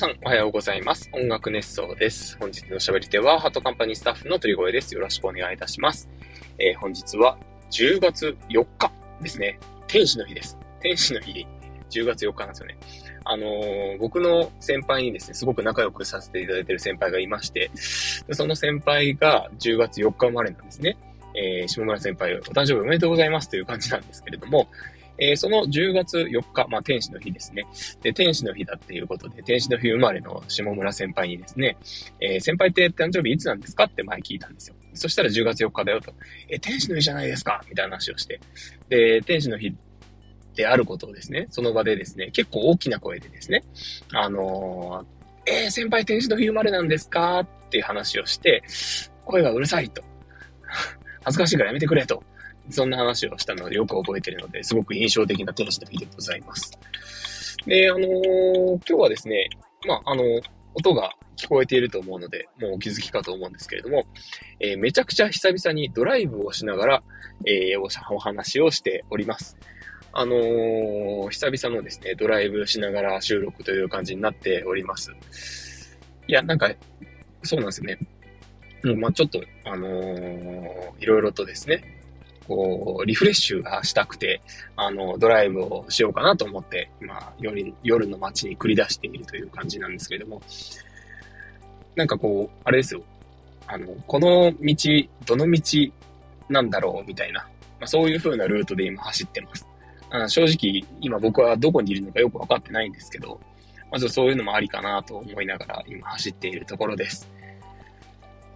さん、おはようございます。音楽熱奏です。本日の喋り手は、ハートカンパニースタッフの鳥越です。よろしくお願いいたします。えー、本日は10月4日ですね。天使の日です。天使の日、10月4日なんですよね。あのー、僕の先輩にですね、すごく仲良くさせていただいている先輩がいまして、その先輩が10月4日生まれなんですね。えー、下村先輩、お誕生日おめでとうございますという感じなんですけれども、えー、その10月4日、まあ、天使の日ですね。で、天使の日だっていうことで、天使の日生まれの下村先輩にですね、えー、先輩って誕生日いつなんですかって前聞いたんですよ。そしたら10月4日だよと。えー、天使の日じゃないですかみたいな話をして。で、天使の日であることをですね、その場でですね、結構大きな声でですね、あのー、えー、先輩天使の日生まれなんですか？っていう話をして、声がうるさいと。恥ずかしいからやめてくれと。そんな話をしたのでよく覚えてるので、すごく印象的な天使の日でございます。で、あのー、今日はですね、まあ、あの、音が聞こえていると思うので、もうお気づきかと思うんですけれども、えー、めちゃくちゃ久々にドライブをしながら、えー、お話をしております。あのー、久々のですね、ドライブしながら収録という感じになっております。いや、なんか、そうなんですよね。もう、まあちょっと、あのー、いろいろとですね、こう、リフレッシュがしたくて、あの、ドライブをしようかなと思って、今、夜、夜の街に繰り出しているという感じなんですけれども、なんかこう、あれですよ。あの、この道、どの道なんだろうみたいな、まあ、そういう風なルートで今走ってます。あ正直、今僕はどこにいるのかよくわかってないんですけど、まずそういうのもありかなと思いながら今走っているところです。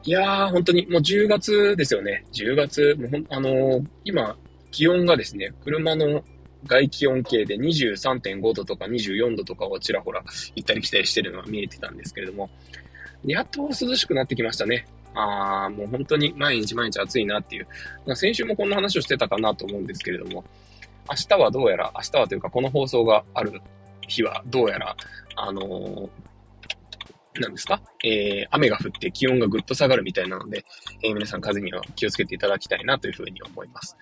いやー、本当にもう10月ですよね。10月、もうほん、あのー、今、気温がですね、車の外気温計で23.5度とか24度とかをちらほら行ったり来たりしてるのが見えてたんですけれども、やっと涼しくなってきましたね。あー、もう本当に毎日毎日暑いなっていう。先週もこんな話をしてたかなと思うんですけれども、明日はどうやら、明日はというかこの放送がある日はどうやら、あのー、なんですか？えー、雨が降って気温がぐっと下がるみたいなので、えー、皆さん風には気をつけていただきたいなというふうに思います。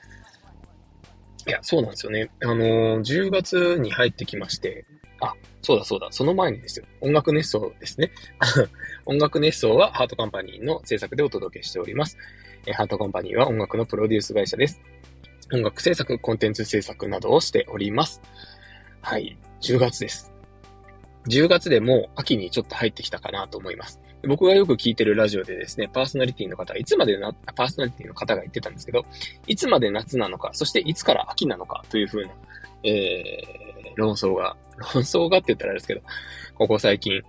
いや、そうなんですよね。あのー、10月に入ってきまして、あ、そうだそうだ、その前にですよ。音楽熱奏ですね。音楽熱奏はハートカンパニーの制作でお届けしております。え、ハートカンパニーは音楽のプロデュース会社です。音楽制作、コンテンツ制作などをしております。はい、10月です。10月でも秋にちょっと入ってきたかなと思います。僕がよく聞いてるラジオでですね、パーソナリティの方、いつまでな、パーソナリティの方が言ってたんですけど、いつまで夏なのか、そしていつから秋なのかというふうな、えー、論争が、論争がって言ったらあれですけど、ここ最近、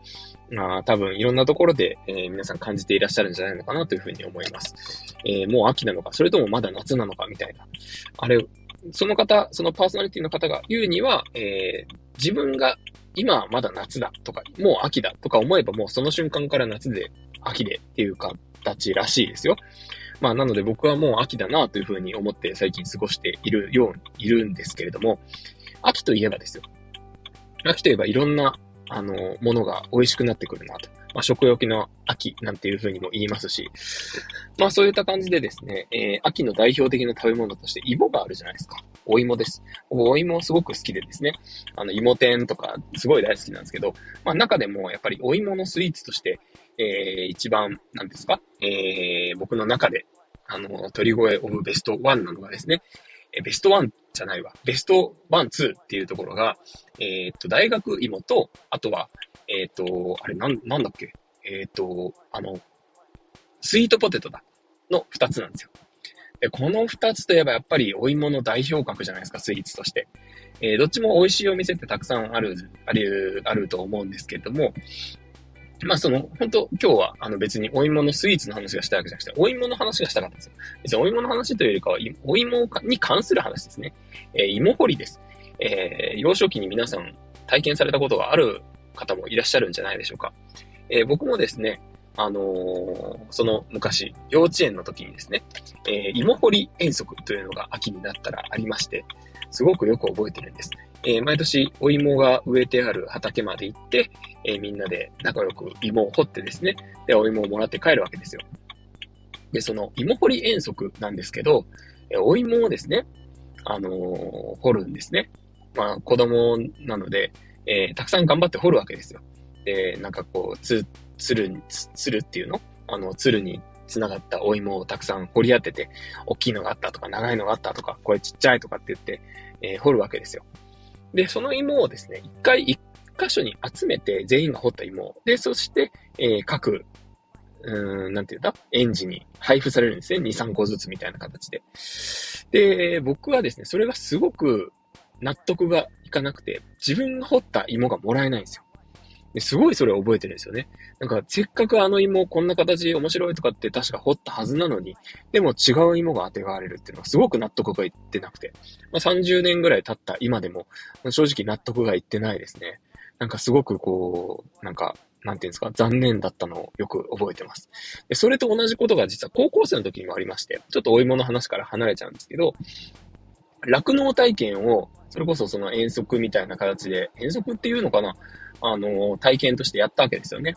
まあ多分いろんなところで、えー、皆さん感じていらっしゃるんじゃないのかなというふうに思います。えー、もう秋なのか、それともまだ夏なのかみたいな。あれ、その方、そのパーソナリティの方が言うには、えー、自分が今はまだ夏だとか、もう秋だとか思えばもうその瞬間から夏で、秋でっていう形らしいですよ。まあなので僕はもう秋だなというふうに思って最近過ごしているようにいるんですけれども、秋といえばですよ。秋といえばいろんな、あの、ものが美味しくなってくるなと。まあ、食欲の秋なんていう風にも言いますし、まあそういった感じでですね、えー、秋の代表的な食べ物として芋があるじゃないですか。お芋です。お芋すごく好きでですね、あの、芋天とかすごい大好きなんですけど、まあ中でもやっぱりお芋のスイーツとして、えー、一番、なんですか、えー、僕の中で、あの、鳥越オブベストワンなのがですね、ベストワンじゃないわ。ベストワン、ツーっていうところが、えー、っと、大学芋と、あとは、えっ、と、あれ、なん、なんだっけ？えっ、と、あの、スイートポテトだ。の二つなんですよ。で、この二つといえばやっぱりお芋の代表格じゃないですか、スイーツとして。えー、どっちも美味しいお店ってたくさんある、ある、あると思うんですけれども、まあその、本当今日はあの別にお芋のスイーツの話がしたわけじゃなくて、お芋の話がしたかったんですよ。別にお芋の話というよりかは、お芋に関する話ですね。えー、芋掘りです。えー、幼少期に皆さん体験されたことがある方もいらっしゃるんじゃないでしょうか。えー、僕もですね、あのー、その昔、幼稚園の時にですね、えー、芋掘り遠足というのが秋になったらありまして、すごくよく覚えてるんです。えー、毎年お芋が植えてある畑まで行って、えー、みんなで仲良く芋を掘ってですね、で、お芋をもらって帰るわけですよ。で、その芋掘り遠足なんですけど、え、お芋をですね、あのー、掘るんですね。まあ、子供なので、えー、たくさん頑張って掘るわけですよ。で、なんかこう、つ、つる、つるっていうの？あの、つるに繋がったお芋をたくさん掘り当てて、大きいのがあったとか、長いのがあったとか、これちっちゃいとかって言って、えー、掘るわけですよ。で、その芋をですね、一回一箇所に集めて全員が掘った芋で、そして、えー、各、うん、なんて言うんだ？園児に配布されるんですね。2、3個ずつみたいな形で。で、僕はですね、それがすごく納得がいかなくて、自分が掘った芋がもらえないんですよ。すごいそれを覚えてるんですよね。なんか、せっかくあの芋こんな形面白いとかって確か掘ったはずなのに、でも違う芋が当てがわれるっていうのはすごく納得がいってなくて、まあ、30年ぐらい経った今でも、正直納得がいってないですね。なんかすごくこう、なんか、なんていうんですか、残念だったのをよく覚えてます。で、それと同じことが実は高校生の時にもありまして、ちょっとお芋の話から離れちゃうんですけど、酪農体験を、それこそその遠足みたいな形で、遠足っていうのかな？あの、体験としてやったわけですよね。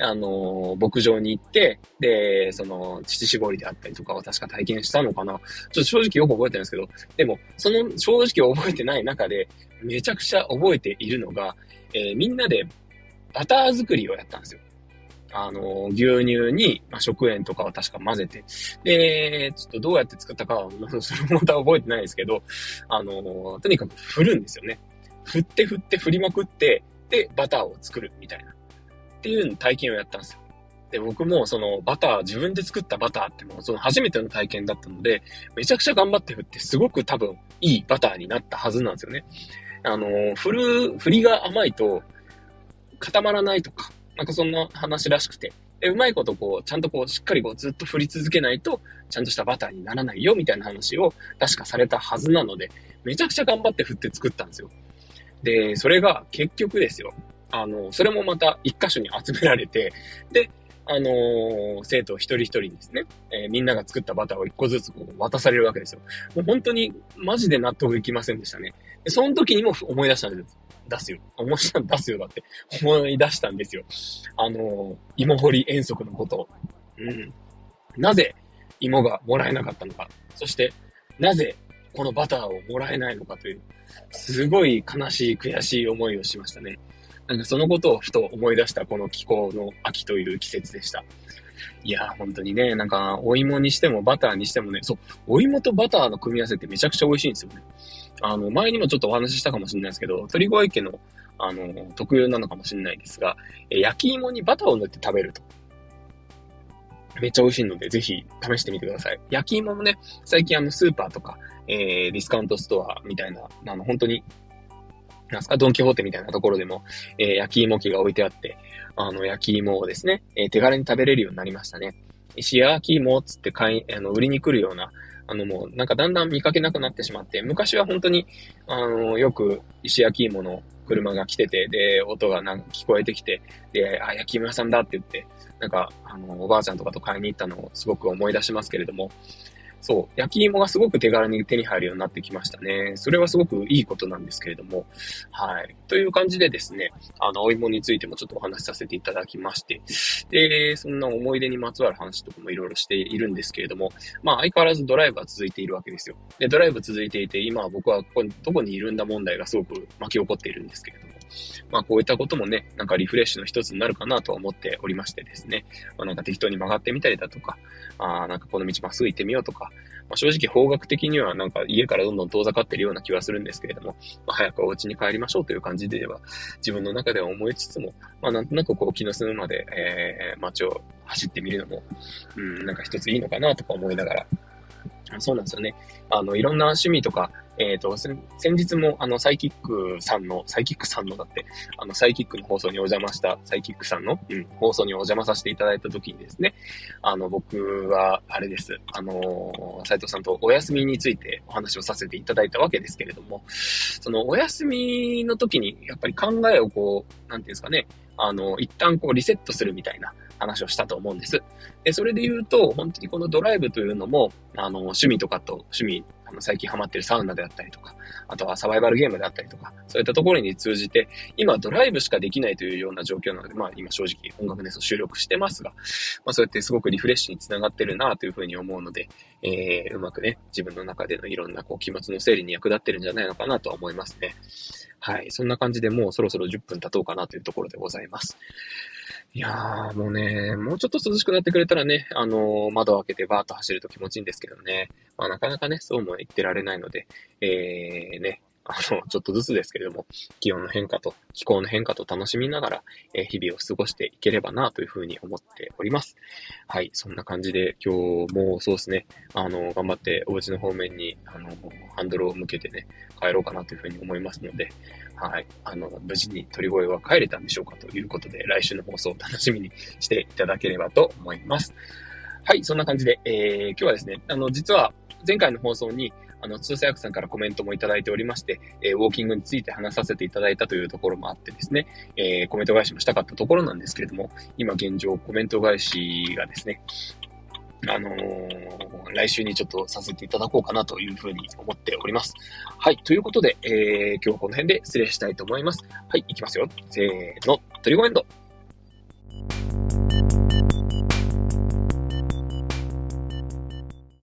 あの、牧場に行って、で、その、乳搾りであったりとかを確か体験したのかな。ちょっと正直よく覚えてないんですけど、でも、その正直覚えてない中で、めちゃくちゃ覚えているのが、えー、みんなでバター作りをやったんですよ。あの、牛乳に、まあ、食塩とかは確か混ぜて、で、ちょっとどうやって作ったかは、それもまた覚えてないですけど、あの、とにかく振るんですよね。振って振って振りまくって、で、バターを作るみたいな。っていう体験をやったんですよ。で、僕もそのバター、自分で作ったバターってもうその初めての体験だったので、めちゃくちゃ頑張って振って、すごく多分いいバターになったはずなんですよね。あの、振る、振りが甘いと固まらないとか、なんかそんな話らしくて。で、うまいことこう、ちゃんとこう、しっかりこう、ずっと振り続けないと、ちゃんとしたバターにならないよ、みたいな話を確かされたはずなので、めちゃくちゃ頑張って振って作ったんですよ。で、それが結局ですよ。あの、それもまた一箇所に集められて、で、あのー、生徒一人一人にですね、えー、みんなが作ったバターを一個ずつこう渡されるわけですよ。もう本当にマジで納得いきませんでしたね。で、その時にも思い出したんです。出すよ。思い出した、出すよだって。思い出したんですよ。あのー、芋掘り遠足のことを。うん。なぜ芋がもらえなかったのか。そして、なぜこのバターをもらえないのかという。すごい悲しい、悔しい思いをしましたね。なんかそのことをふと思い出したこの気候の秋という季節でした。いやー、本当にね、なんか、お芋にしてもバターにしてもね、そう、お芋とバターの組み合わせってめちゃくちゃ美味しいんですよね。あの、前にもちょっとお話ししたかもしれないですけど、鳥越家の、あの、特有なのかもしれないですが、え焼き芋にバターを塗って食べると。めっちゃ美味しいので、ぜひ試してみてください。焼き芋もね、最近あの、スーパーとか、えー、ディスカウントストアみたいな、あの、本当に、なんすか、ドンキホーテみたいなところでも、えー、焼き芋機が置いてあって、あの、焼き芋をですね、えー、手軽に食べれるようになりましたね。石焼き芋つって買い、あの、売りに来るような、あの、もう、なんかだんだん見かけなくなってしまって、昔は本当に、あの、よく石焼き芋の車が来てて、で、音がなんか聞こえてきて、で、あ、焼き芋屋さんだって言って、なんか、あの、おばあちゃんとかと買いに行ったのをすごく思い出しますけれども、そう、焼き芋がすごく手軽に手に入るようになってきましたね。それはすごくいいことなんですけれども、はい。という感じでですね、あの、お芋についてもちょっとお話しさせていただきまして、で、そんな思い出にまつわる話とかもいろいろしているんですけれども、まあ、相変わらずドライブは続いているわけですよ。で、ドライブ続いていて、今は僕はここに、どこにいるんだ問題がすごく巻き起こっているんですけれども、まあこういったこともね、なんかリフレッシュの一つになるかなと思っておりましてですね、まあなんか適当に曲がってみたりだとか、あなんかこの道まっすぐ行ってみようとか、まあ、正直方角的にはなんか家からどんどん遠ざかってるような気はするんですけれども、まあ、早くお家に帰りましょうという感じでは、自分の中では思いつつも、まあなんとなくこう気の済むまで、えー、街を走ってみるのも、うん、なんか一ついいのかなとか思いながら、そうなんですよね。あの、いろんな趣味とか、えっ、ー、と、先日も、あの、サイキックさんの、サイキックさんのだって、あの、サイキックの放送にお邪魔した、サイキックさんの、うん、放送にお邪魔させていただいた時にですね、あの、僕は、あれです、あの、斉藤さんとお休みについてお話をさせていただいたわけですけれども、その、お休みの時に、やっぱり考えをこう、なんていうんですかね、あの、一旦こうリセットするみたいな話をしたと思うんです。で、それで言うと、本当にこのドライブというのも、あの、趣味とかと、趣味、あの、最近ハマってるサウナであったりとか、あとはサバイバルゲームであったりとか、そういったところに通じて、今ドライブしかできないというような状況なので、まあ今正直音楽ネスを収録してますが、まあそうやってすごくリフレッシュにつながってるなというふうに思うので、えー、うまくね、自分の中でのいろんなこう気持ちの整理に役立ってるんじゃないのかなとは思いますね。はい。そんな感じでもうそろそろ10分経とうかなというところでございます。いやー、もうね、もうちょっと涼しくなってくれたらね、あのー、窓を開けてバーッと走ると気持ちいいんですけどね。まあなかなかね、そうも言ってられないので、えー、ね、あの、ちょっとずつですけれども、気温の変化と気候の変化と楽しみながら、えー、日々を過ごしていければなというふうに思っております。はい、そんな感じで今日もそうですね、あの、頑張ってお家の方面に、あの、ハンドルを向けてね、帰ろうかなというふうに思いますので、はい、あの、無事に鳥越は帰れたんでしょうかということで、来週の放送を 楽しみにしていただければと思います。はい、そんな感じで、えー、今日はですね、あの、実は前回の放送に、あの、通査役さんからコメントもいただいておりまして、えー、ウォーキングについて話させていただいたというところもあってですね、えー、コメント返しもしたかったところなんですけれども、今現状コメント返しがですね、あのー、来週にちょっとさせていただこうかなというふうに思っております。はい。ということで、えー、今日はこの辺で失礼したいと思います。はい。いきますよ。せーの。トリゴエンド。